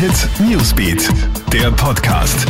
Hit Newsbeat, der Podcast.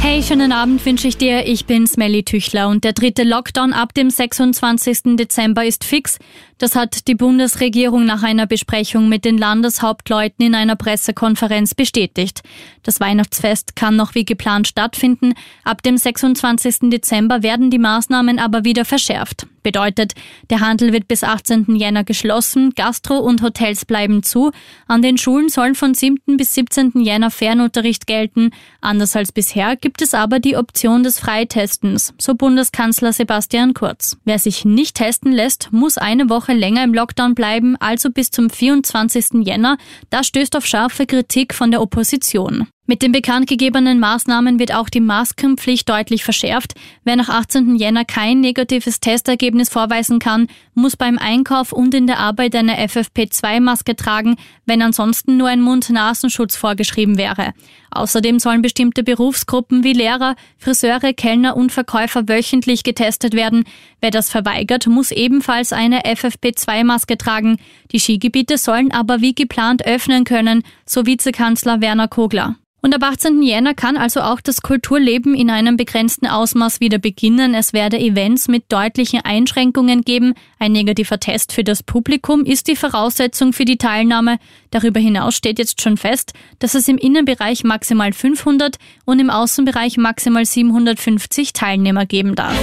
Hey, schönen Abend wünsche ich dir. Ich bin Smelly Tüchler und der dritte Lockdown ab dem 26. Dezember ist fix. Das hat die Bundesregierung nach einer Besprechung mit den Landeshauptleuten in einer Pressekonferenz bestätigt. Das Weihnachtsfest kann noch wie geplant stattfinden. Ab dem 26. Dezember werden die Maßnahmen aber wieder verschärft. Bedeutet, der Handel wird bis 18. Jänner geschlossen, Gastro und Hotels bleiben zu. An den Schulen sollen von 7. bis 17. Jänner Fernunterricht gelten. Anders als bisher gibt es aber die Option des Freitestens, so Bundeskanzler Sebastian Kurz. Wer sich nicht testen lässt, muss eine Woche länger im Lockdown bleiben, also bis zum 24. Jänner. Das stößt auf scharfe Kritik von der Opposition. Mit den bekanntgegebenen Maßnahmen wird auch die Maskenpflicht deutlich verschärft. Wer nach 18. Jänner kein negatives Testergebnis vorweisen kann, muss beim Einkauf und in der Arbeit eine FFP2-Maske tragen, wenn ansonsten nur ein Mund-Nasenschutz vorgeschrieben wäre. Außerdem sollen bestimmte Berufsgruppen wie Lehrer, Friseure, Kellner und Verkäufer wöchentlich getestet werden. Wer das verweigert, muss ebenfalls eine FFP2-Maske tragen. Die Skigebiete sollen aber wie geplant öffnen können, so Vizekanzler Werner Kogler. Und ab 18. Jänner kann also auch das Kulturleben in einem begrenzten Ausmaß wieder beginnen. Es werde Events mit deutlichen Einschränkungen geben. Ein negativer Test für das Publikum ist die Voraussetzung für die Teilnahme. Darüber hinaus steht jetzt schon fest, dass es im Innenbereich maximal 500 und im Außenbereich maximal 750 Teilnehmer geben darf.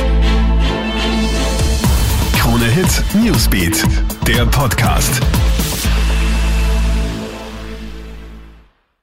Krone Hit Newsbeat, der Podcast.